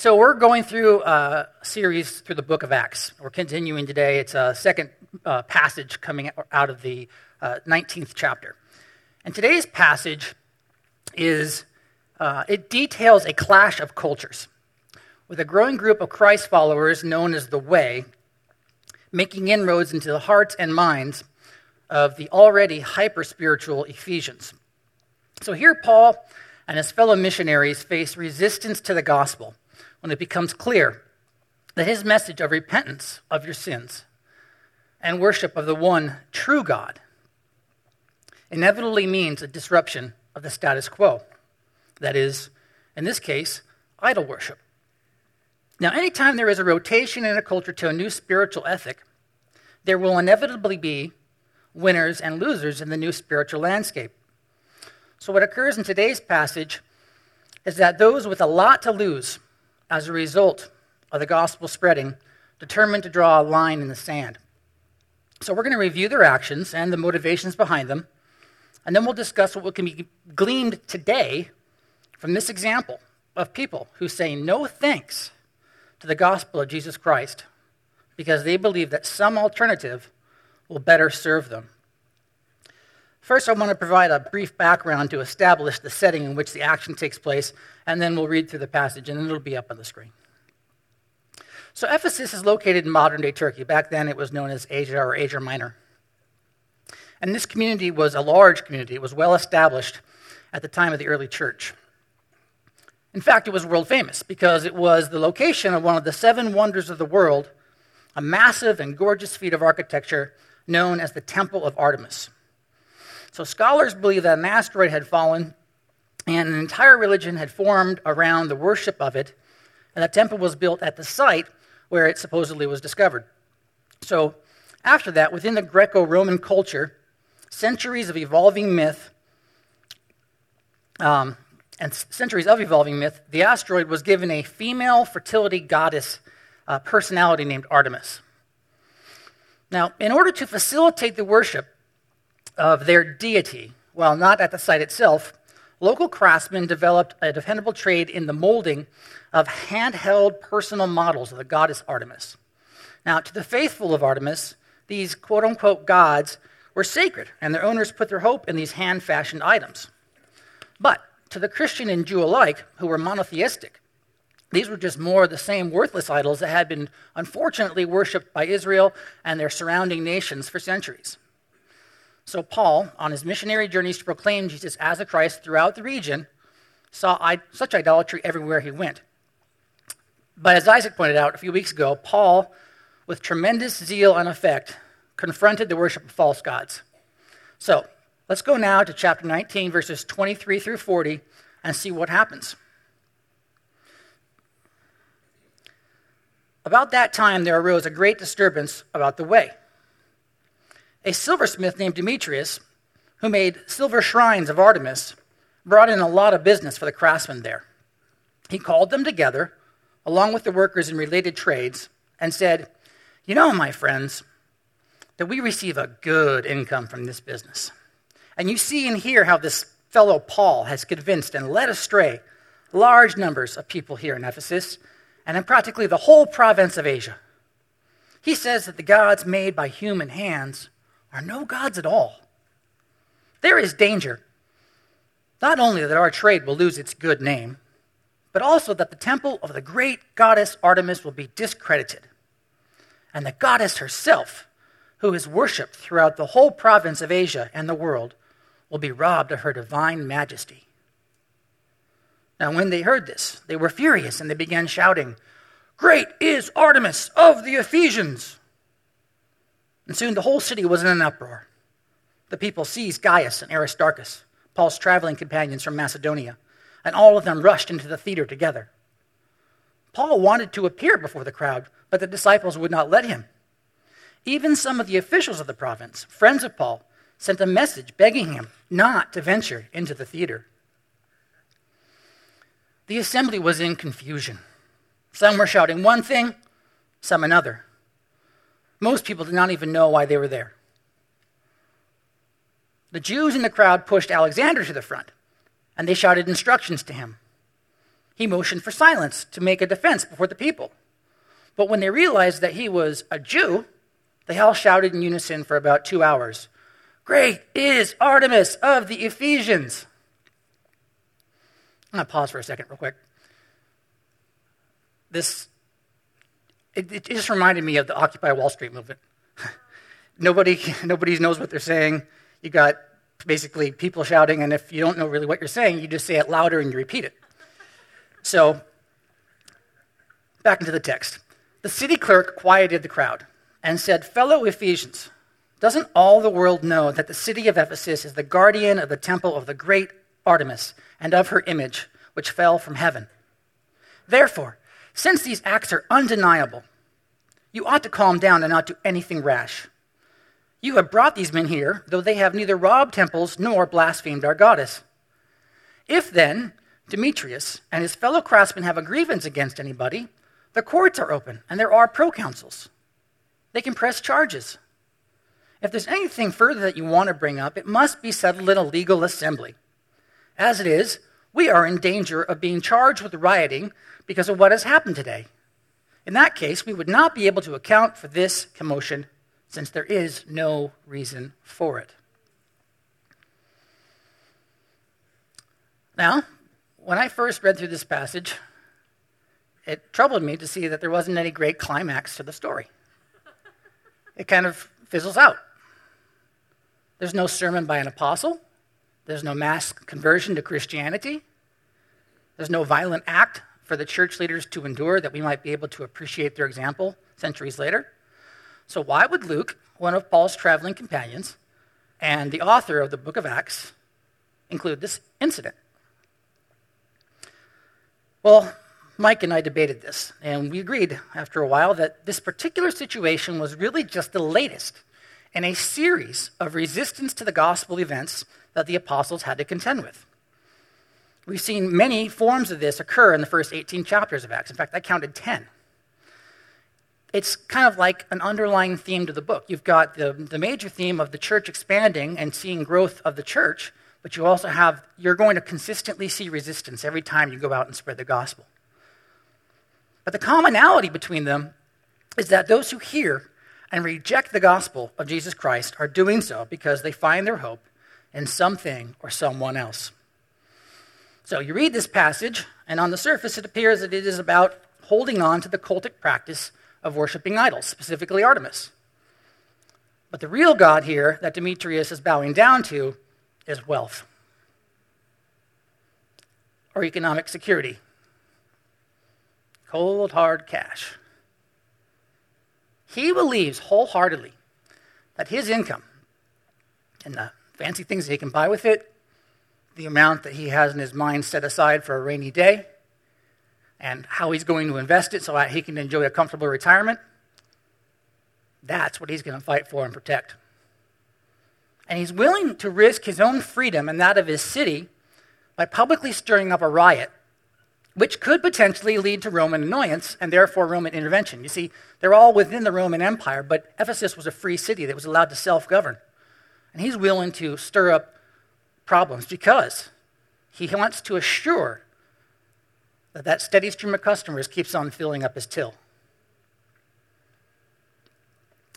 So we're going through a series through the book of Acts. We're continuing today. It's a second uh, passage coming out of the uh, 19th chapter. And today's passage is, uh, it details a clash of cultures with a growing group of Christ followers known as the Way making inroads into the hearts and minds of the already hyper spiritual Ephesians. So here, Paul and his fellow missionaries face resistance to the gospel when it becomes clear that his message of repentance of your sins and worship of the one true God inevitably means a disruption of the status quo. That is, in this case, idol worship. Now, anytime there is a rotation in a culture to a new spiritual ethic, there will inevitably be winners and losers in the new spiritual landscape. So, what occurs in today's passage is that those with a lot to lose as a result of the gospel spreading, determined to draw a line in the sand. So we're going to review their actions and the motivations behind them, and then we'll discuss what can be gleaned today from this example of people who say no thanks to the gospel of Jesus Christ because they believe that some alternative will better serve them. First, I want to provide a brief background to establish the setting in which the action takes place, and then we'll read through the passage, and it'll be up on the screen. So, Ephesus is located in modern day Turkey. Back then, it was known as Asia or Asia Minor. And this community was a large community, it was well established at the time of the early church. In fact, it was world famous because it was the location of one of the seven wonders of the world, a massive and gorgeous feat of architecture known as the Temple of Artemis. So scholars believe that an asteroid had fallen and an entire religion had formed around the worship of it, and a temple was built at the site where it supposedly was discovered. So after that, within the Greco Roman culture, centuries of evolving myth, um, and centuries of evolving myth, the asteroid was given a female fertility goddess uh, personality named Artemis. Now, in order to facilitate the worship, of their deity. While not at the site itself, local craftsmen developed a dependable trade in the molding of handheld personal models of the goddess Artemis. Now, to the faithful of Artemis, these quote unquote gods were sacred, and their owners put their hope in these hand fashioned items. But to the Christian and Jew alike, who were monotheistic, these were just more of the same worthless idols that had been unfortunately worshipped by Israel and their surrounding nations for centuries. So, Paul, on his missionary journeys to proclaim Jesus as a Christ throughout the region, saw such idolatry everywhere he went. But as Isaac pointed out a few weeks ago, Paul, with tremendous zeal and effect, confronted the worship of false gods. So, let's go now to chapter 19, verses 23 through 40, and see what happens. About that time, there arose a great disturbance about the way a silversmith named Demetrius, who made silver shrines of Artemis, brought in a lot of business for the craftsmen there. He called them together, along with the workers in related trades, and said, You know, my friends, that we receive a good income from this business. And you see and hear how this fellow Paul has convinced and led astray large numbers of people here in Ephesus and in practically the whole province of Asia. He says that the gods made by human hands are no gods at all. There is danger, not only that our trade will lose its good name, but also that the temple of the great goddess Artemis will be discredited. And the goddess herself, who is worshipped throughout the whole province of Asia and the world, will be robbed of her divine majesty. Now, when they heard this, they were furious and they began shouting, Great is Artemis of the Ephesians! And soon the whole city was in an uproar. The people seized Gaius and Aristarchus, Paul's traveling companions from Macedonia, and all of them rushed into the theater together. Paul wanted to appear before the crowd, but the disciples would not let him. Even some of the officials of the province, friends of Paul, sent a message begging him not to venture into the theater. The assembly was in confusion. Some were shouting one thing, some another. Most people did not even know why they were there. The Jews in the crowd pushed Alexander to the front, and they shouted instructions to him. he motioned for silence to make a defense before the people. But when they realized that he was a Jew, they all shouted in unison for about two hours Great is Artemis of the Ephesians. I'm going to pause for a second, real quick. This, it, it just reminded me of the Occupy Wall Street movement. nobody, nobody knows what they're saying. You got basically people shouting, and if you don't know really what you're saying, you just say it louder and you repeat it. So, back into the text. The city clerk quieted the crowd and said, Fellow Ephesians, doesn't all the world know that the city of Ephesus is the guardian of the temple of the great Artemis and of her image, which fell from heaven? Therefore, since these acts are undeniable, you ought to calm down and not do anything rash. You have brought these men here, though they have neither robbed temples nor blasphemed our goddess. If then Demetrius and his fellow craftsmen have a grievance against anybody, the courts are open and there are proconsuls. They can press charges. If there's anything further that you want to bring up, it must be settled in a legal assembly. As it is, we are in danger of being charged with rioting because of what has happened today. In that case, we would not be able to account for this commotion since there is no reason for it. Now, when I first read through this passage, it troubled me to see that there wasn't any great climax to the story it kind of fizzles out. There's no sermon by an apostle, there's no mass conversion to Christianity, there's no violent act for the church leaders to endure that we might be able to appreciate their example centuries later. So, why would Luke, one of Paul's traveling companions and the author of the book of Acts, include this incident? Well, Mike and I debated this, and we agreed after a while that this particular situation was really just the latest in a series of resistance to the gospel events that the apostles had to contend with. We've seen many forms of this occur in the first 18 chapters of Acts. In fact, I counted 10. It's kind of like an underlying theme to the book. You've got the, the major theme of the church expanding and seeing growth of the church, but you also have, you're going to consistently see resistance every time you go out and spread the gospel. But the commonality between them is that those who hear and reject the gospel of Jesus Christ are doing so because they find their hope in something or someone else. So you read this passage, and on the surface, it appears that it is about holding on to the cultic practice of worshiping idols, specifically Artemis. But the real God here that Demetrius is bowing down to is wealth or economic security cold, hard cash. He believes wholeheartedly that his income and the fancy things that he can buy with it, the amount that he has in his mind set aside for a rainy day, and how he's going to invest it so that he can enjoy a comfortable retirement, that's what he's going to fight for and protect. And he's willing to risk his own freedom and that of his city by publicly stirring up a riot which could potentially lead to Roman annoyance and therefore Roman intervention. You see, they're all within the Roman Empire, but Ephesus was a free city that was allowed to self govern. And he's willing to stir up problems because he wants to assure that that steady stream of customers keeps on filling up his till.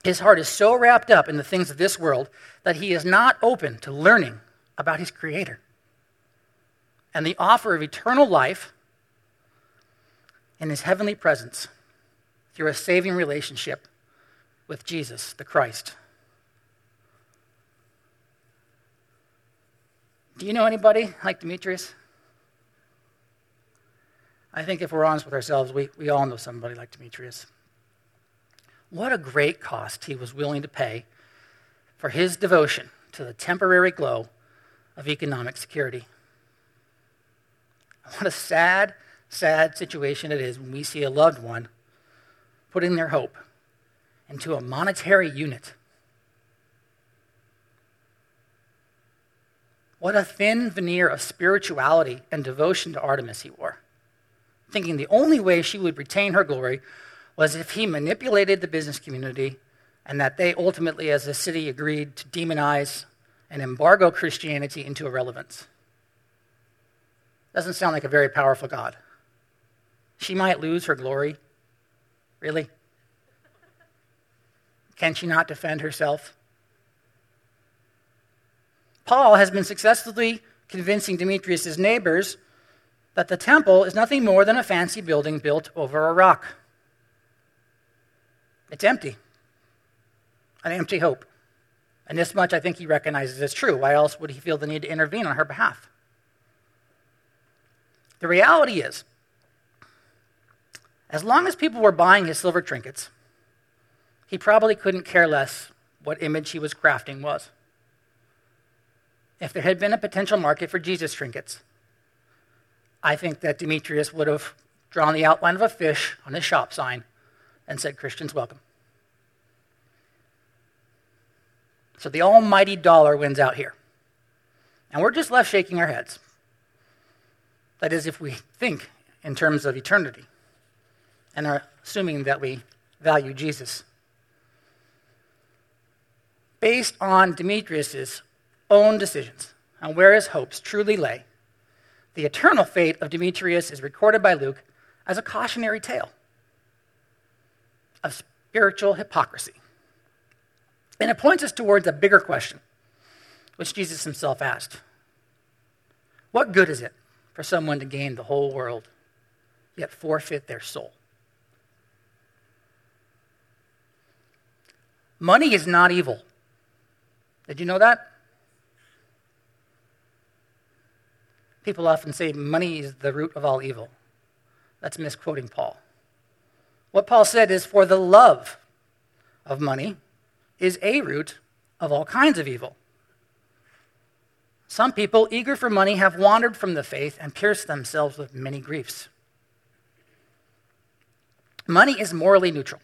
His heart is so wrapped up in the things of this world that he is not open to learning about his Creator and the offer of eternal life in his heavenly presence through a saving relationship with Jesus, the Christ. Do you know anybody like Demetrius? I think if we're honest with ourselves, we, we all know somebody like Demetrius. What a great cost he was willing to pay for his devotion to the temporary glow of economic security. What a sad sad situation it is when we see a loved one putting their hope into a monetary unit. What a thin veneer of spirituality and devotion to Artemis he wore, thinking the only way she would retain her glory was if he manipulated the business community and that they ultimately, as a city, agreed to demonize and embargo Christianity into irrelevance. Doesn't sound like a very powerful God. she might lose her glory? Really? Can she not defend herself? Paul has been successfully convincing Demetrius' neighbors that the temple is nothing more than a fancy building built over a rock. It's empty, an empty hope. And this much I think he recognizes as true. Why else would he feel the need to intervene on her behalf? The reality is, as long as people were buying his silver trinkets, he probably couldn't care less what image he was crafting was. If there had been a potential market for Jesus trinkets, I think that Demetrius would have drawn the outline of a fish on his shop sign and said, Christians, welcome. So the almighty dollar wins out here. And we're just left shaking our heads. That is, if we think in terms of eternity and are assuming that we value Jesus. Based on Demetrius's own decisions on where his hopes truly lay, the eternal fate of Demetrius is recorded by Luke as a cautionary tale of spiritual hypocrisy. And it points us towards a bigger question, which Jesus himself asked What good is it for someone to gain the whole world, yet forfeit their soul? Money is not evil. Did you know that? People often say money is the root of all evil. That's misquoting Paul. What Paul said is for the love of money is a root of all kinds of evil. Some people, eager for money, have wandered from the faith and pierced themselves with many griefs. Money is morally neutral.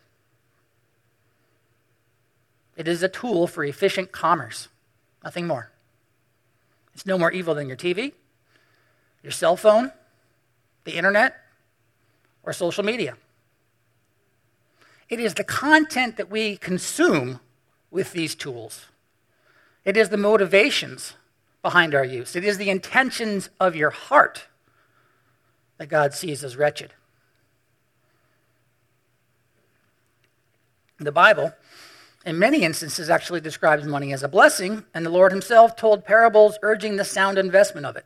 It is a tool for efficient commerce, nothing more. It's no more evil than your TV, your cell phone, the internet, or social media. It is the content that we consume with these tools. It is the motivations behind our use. It is the intentions of your heart that God sees as wretched. The Bible, in many instances, actually describes money as a blessing, and the Lord Himself told parables urging the sound investment of it.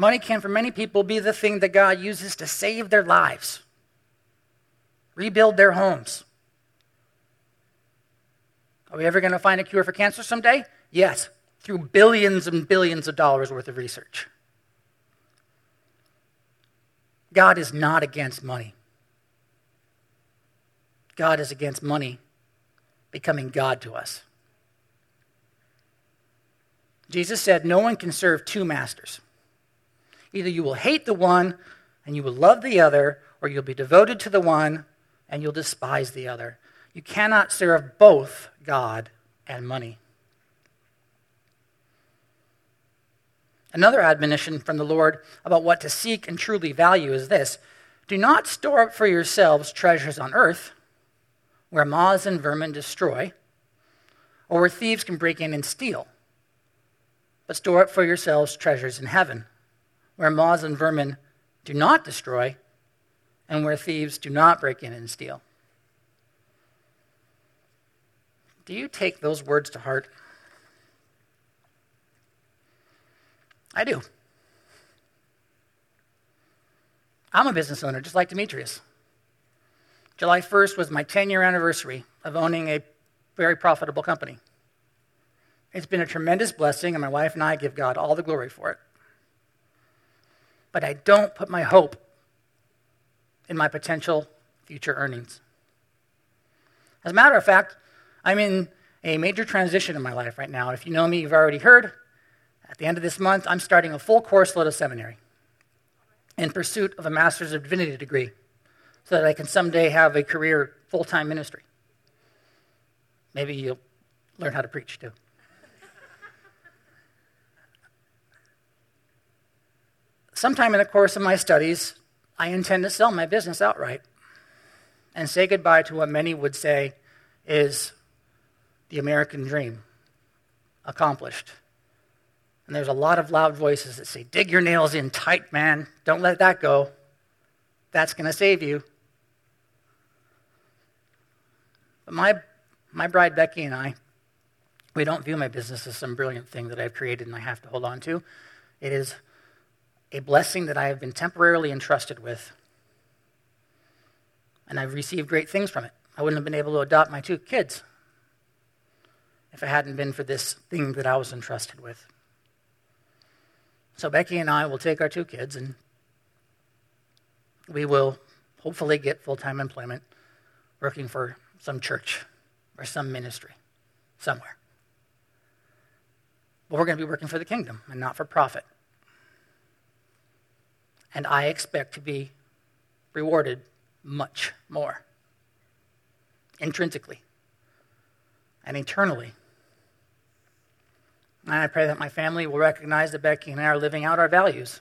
Money can, for many people, be the thing that God uses to save their lives, rebuild their homes. Are we ever going to find a cure for cancer someday? Yes, through billions and billions of dollars worth of research. God is not against money. God is against money becoming God to us. Jesus said, No one can serve two masters. Either you will hate the one and you will love the other, or you'll be devoted to the one and you'll despise the other. You cannot serve both God and money. Another admonition from the Lord about what to seek and truly value is this Do not store up for yourselves treasures on earth, where moths and vermin destroy, or where thieves can break in and steal, but store up for yourselves treasures in heaven where moths and vermin do not destroy, and where thieves do not break in and steal. Do you take those words to heart? I do. I'm a business owner, just like Demetrius. July 1st was my 10 year anniversary of owning a very profitable company. It's been a tremendous blessing, and my wife and I give God all the glory for it but I don't put my hope in my potential future earnings. As a matter of fact, I'm in a major transition in my life right now. If you know me, you've already heard. At the end of this month, I'm starting a full course load of seminary in pursuit of a Master's of Divinity degree so that I can someday have a career full time ministry. Maybe you'll learn how to preach too. Sometime in the course of my studies, I intend to sell my business outright and say goodbye to what many would say is the American dream accomplished And there's a lot of loud voices that say, Dig your nails in tight, man. Don't let that go. That's going to save you. But my, my bride, Becky, and I, we don't view my business as some brilliant thing that I've created and I have to hold on to. It is a blessing that I have been temporarily entrusted with. And I've received great things from it. I wouldn't have been able to adopt my two kids if it hadn't been for this thing that I was entrusted with. So Becky and I will take our two kids and we will hopefully get full time employment working for some church or some ministry somewhere. But we're going to be working for the kingdom and not for profit. And I expect to be rewarded much more intrinsically and eternally. And I pray that my family will recognize that Becky and I are living out our values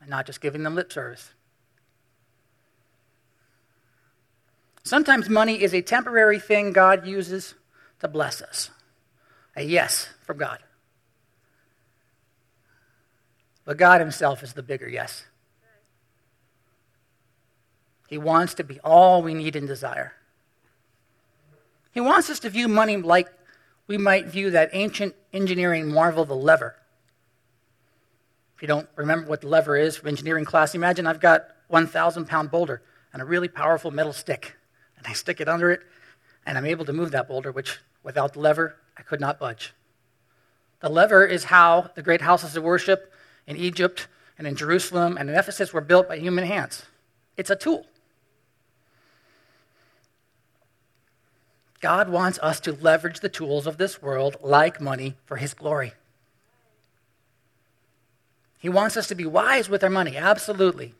and not just giving them lip service. Sometimes money is a temporary thing God uses to bless us. A yes from God. But God Himself is the bigger yes. He wants to be all we need and desire. He wants us to view money like we might view that ancient engineering marvel, the lever. If you don't remember what the lever is from engineering class, imagine I've got 1,000 pound boulder and a really powerful metal stick and I stick it under it, and I'm able to move that boulder, which without the lever, I could not budge. The lever is how the great houses of worship in Egypt and in Jerusalem and in Ephesus were built by human hands. It's a tool. God wants us to leverage the tools of this world, like money, for His glory. He wants us to be wise with our money, absolutely.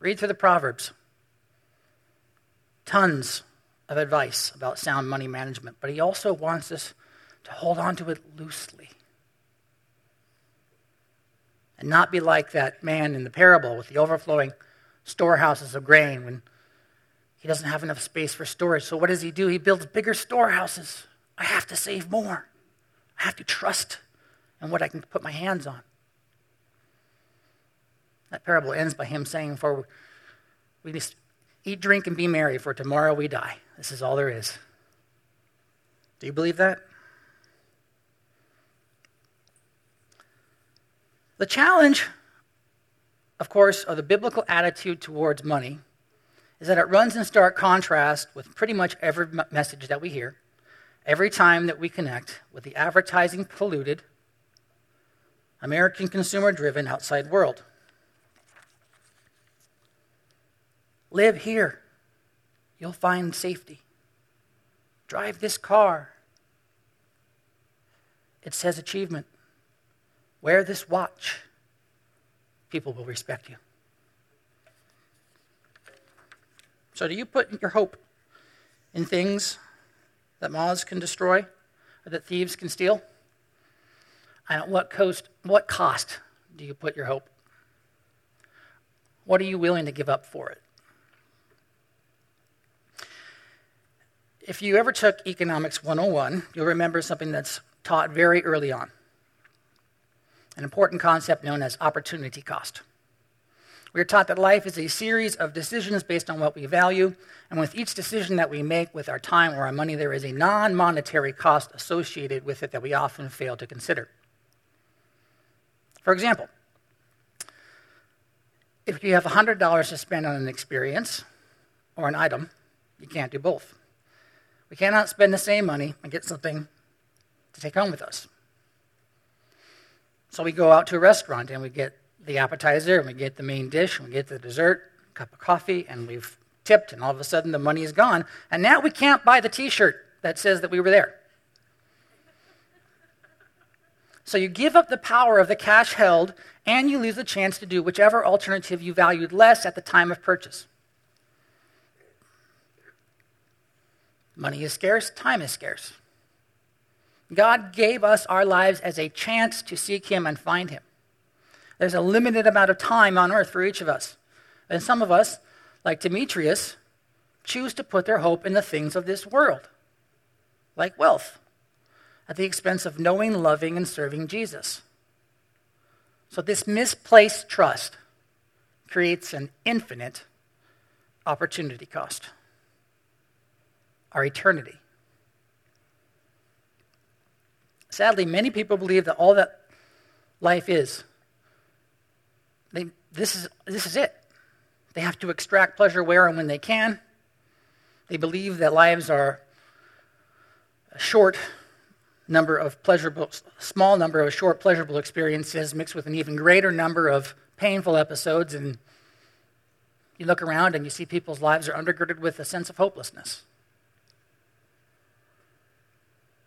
Read through the Proverbs tons of advice about sound money management, but he also wants us to hold on to it loosely and not be like that man in the parable with the overflowing storehouses of grain when he doesn't have enough space for storage. So, what does he do? He builds bigger storehouses. I have to save more, I have to trust in what I can put my hands on. That parable ends by him saying, For we just Eat, drink, and be merry, for tomorrow we die. This is all there is. Do you believe that? The challenge, of course, of the biblical attitude towards money is that it runs in stark contrast with pretty much every message that we hear, every time that we connect with the advertising polluted, American consumer driven outside world. Live here. You'll find safety. Drive this car. It says achievement. Wear this watch. People will respect you. So, do you put your hope in things that moths can destroy or that thieves can steal? And at what cost, what cost do you put your hope? What are you willing to give up for it? If you ever took Economics 101, you'll remember something that's taught very early on an important concept known as opportunity cost. We are taught that life is a series of decisions based on what we value, and with each decision that we make with our time or our money, there is a non monetary cost associated with it that we often fail to consider. For example, if you have $100 to spend on an experience or an item, you can't do both. We cannot spend the same money and get something to take home with us. So we go out to a restaurant and we get the appetizer and we get the main dish and we get the dessert, cup of coffee, and we've tipped, and all of a sudden the money is gone. And now we can't buy the t shirt that says that we were there. So you give up the power of the cash held and you lose the chance to do whichever alternative you valued less at the time of purchase. Money is scarce, time is scarce. God gave us our lives as a chance to seek Him and find Him. There's a limited amount of time on earth for each of us. And some of us, like Demetrius, choose to put their hope in the things of this world, like wealth, at the expense of knowing, loving, and serving Jesus. So, this misplaced trust creates an infinite opportunity cost our eternity. Sadly, many people believe that all that life is, this, is this is it. They have to extract pleasure where and when they can. They believe that lives are a short number of pleasurable, small number of short pleasurable experiences mixed with an even greater number of painful episodes. And you look around and you see people's lives are undergirded with a sense of hopelessness.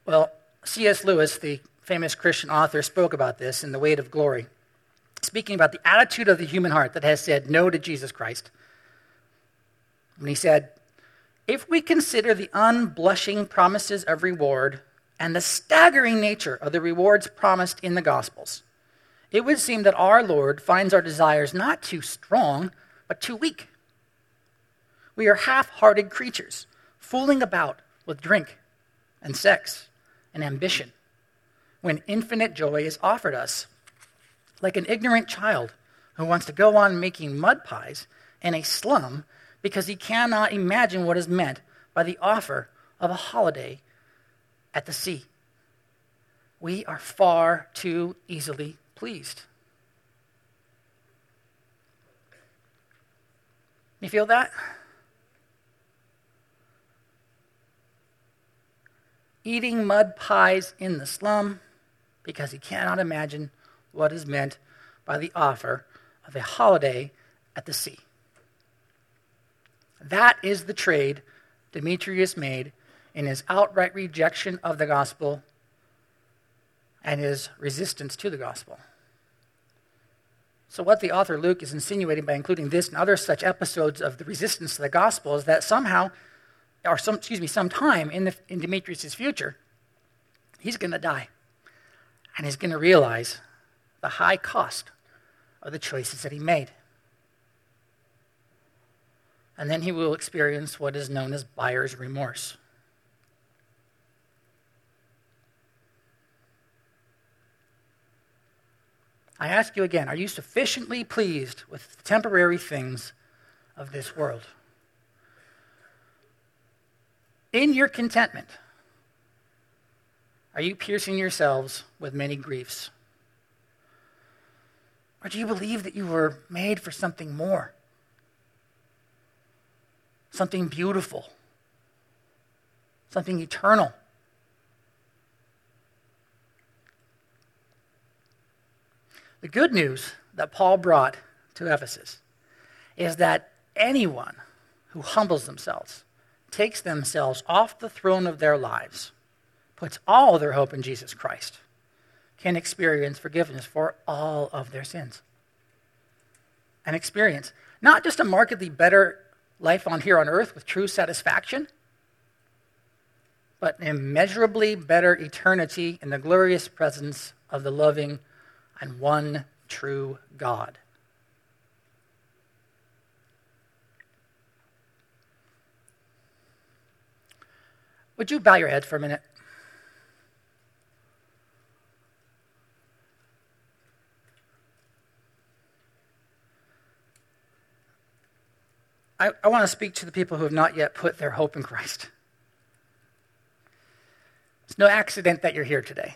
Well, C.S. Lewis, the famous Christian author, spoke about this in The Weight of Glory, speaking about the attitude of the human heart that has said no to Jesus Christ. When he said, If we consider the unblushing promises of reward and the staggering nature of the rewards promised in the Gospels, it would seem that our Lord finds our desires not too strong, but too weak. We are half hearted creatures, fooling about with drink and sex and ambition when infinite joy is offered us. Like an ignorant child who wants to go on making mud pies in a slum because he cannot imagine what is meant by the offer of a holiday at the sea. We are far too easily pleased. You feel that? eating mud pies in the slum because he cannot imagine what is meant by the offer of a holiday at the sea. That is the trade Demetrius made in his outright rejection of the gospel and his resistance to the gospel. So, what the author Luke is insinuating by including this and other such episodes of the resistance to the gospel is that somehow or some, excuse me, sometime in, the, in Demetrius' future, he's going to die. And he's going to realize the high cost of the choices that he made. And then he will experience what is known as buyer's remorse. I ask you again are you sufficiently pleased with the temporary things of this world? in your contentment, are you piercing yourselves with many griefs? Or do you believe that you were made for something more? Something beautiful? Something eternal? The good news that Paul brought to Ephesus is that anyone who humbles themselves takes themselves off the throne of their lives, puts all their hope in Jesus Christ, can experience forgiveness for all of their sins. And experience not just a markedly better life on here on earth with true satisfaction, but an immeasurably better eternity in the glorious presence of the loving and one true God. Would you bow your head for a minute? I, I want to speak to the people who have not yet put their hope in Christ. It's no accident that you're here today.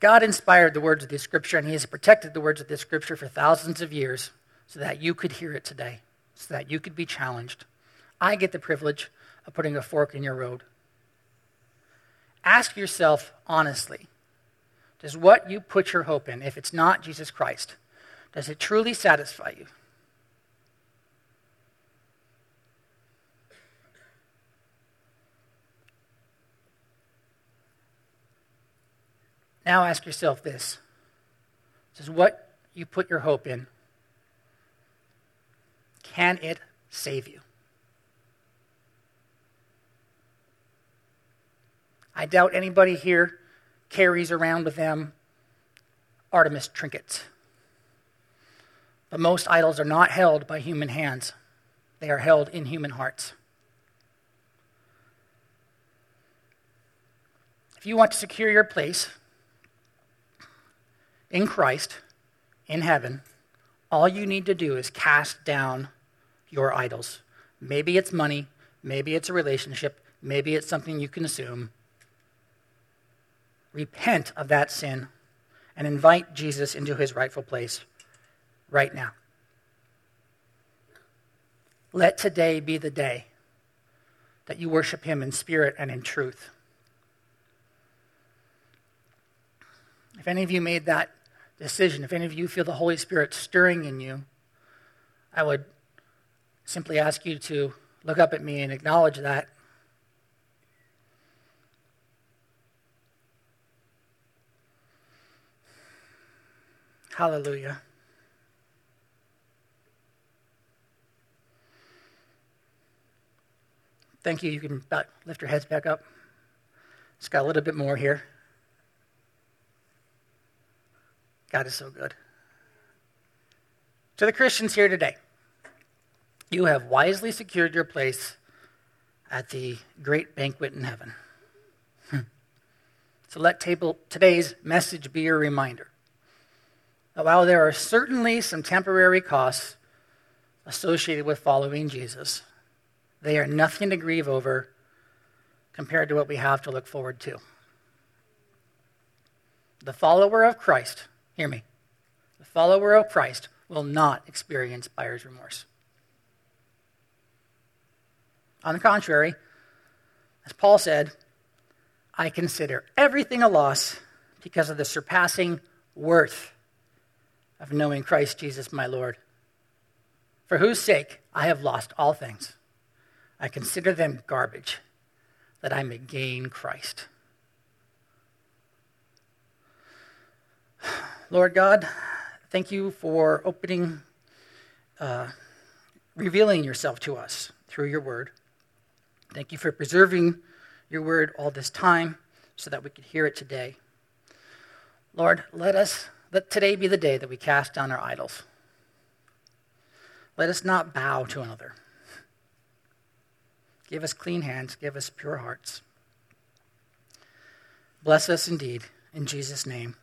God inspired the words of the scripture, and He has protected the words of the scripture for thousands of years so that you could hear it today, so that you could be challenged. I get the privilege of putting a fork in your road. Ask yourself honestly does what you put your hope in, if it's not Jesus Christ, does it truly satisfy you? Now ask yourself this Does what you put your hope in, can it save you? I doubt anybody here carries around with them Artemis trinkets. But most idols are not held by human hands, they are held in human hearts. If you want to secure your place in Christ, in heaven, all you need to do is cast down your idols. Maybe it's money, maybe it's a relationship, maybe it's something you can assume. Repent of that sin and invite Jesus into his rightful place right now. Let today be the day that you worship him in spirit and in truth. If any of you made that decision, if any of you feel the Holy Spirit stirring in you, I would simply ask you to look up at me and acknowledge that. Hallelujah. Thank you. You can lift your heads back up. Just got a little bit more here. God is so good. To the Christians here today, you have wisely secured your place at the great banquet in heaven. Hmm. so let table, today's message be a reminder that while there are certainly some temporary costs associated with following Jesus, they are nothing to grieve over compared to what we have to look forward to. The follower of Christ, hear me, the follower of Christ will not experience buyer's remorse. On the contrary, as Paul said, I consider everything a loss because of the surpassing worth of knowing Christ Jesus my Lord, for whose sake I have lost all things. I consider them garbage, that I may gain Christ. Lord God, thank you for opening, uh, revealing yourself to us through your word. Thank you for preserving your word all this time so that we could hear it today. Lord, let us let today be the day that we cast down our idols. Let us not bow to another. Give us clean hands, give us pure hearts. Bless us indeed. In Jesus' name,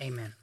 amen.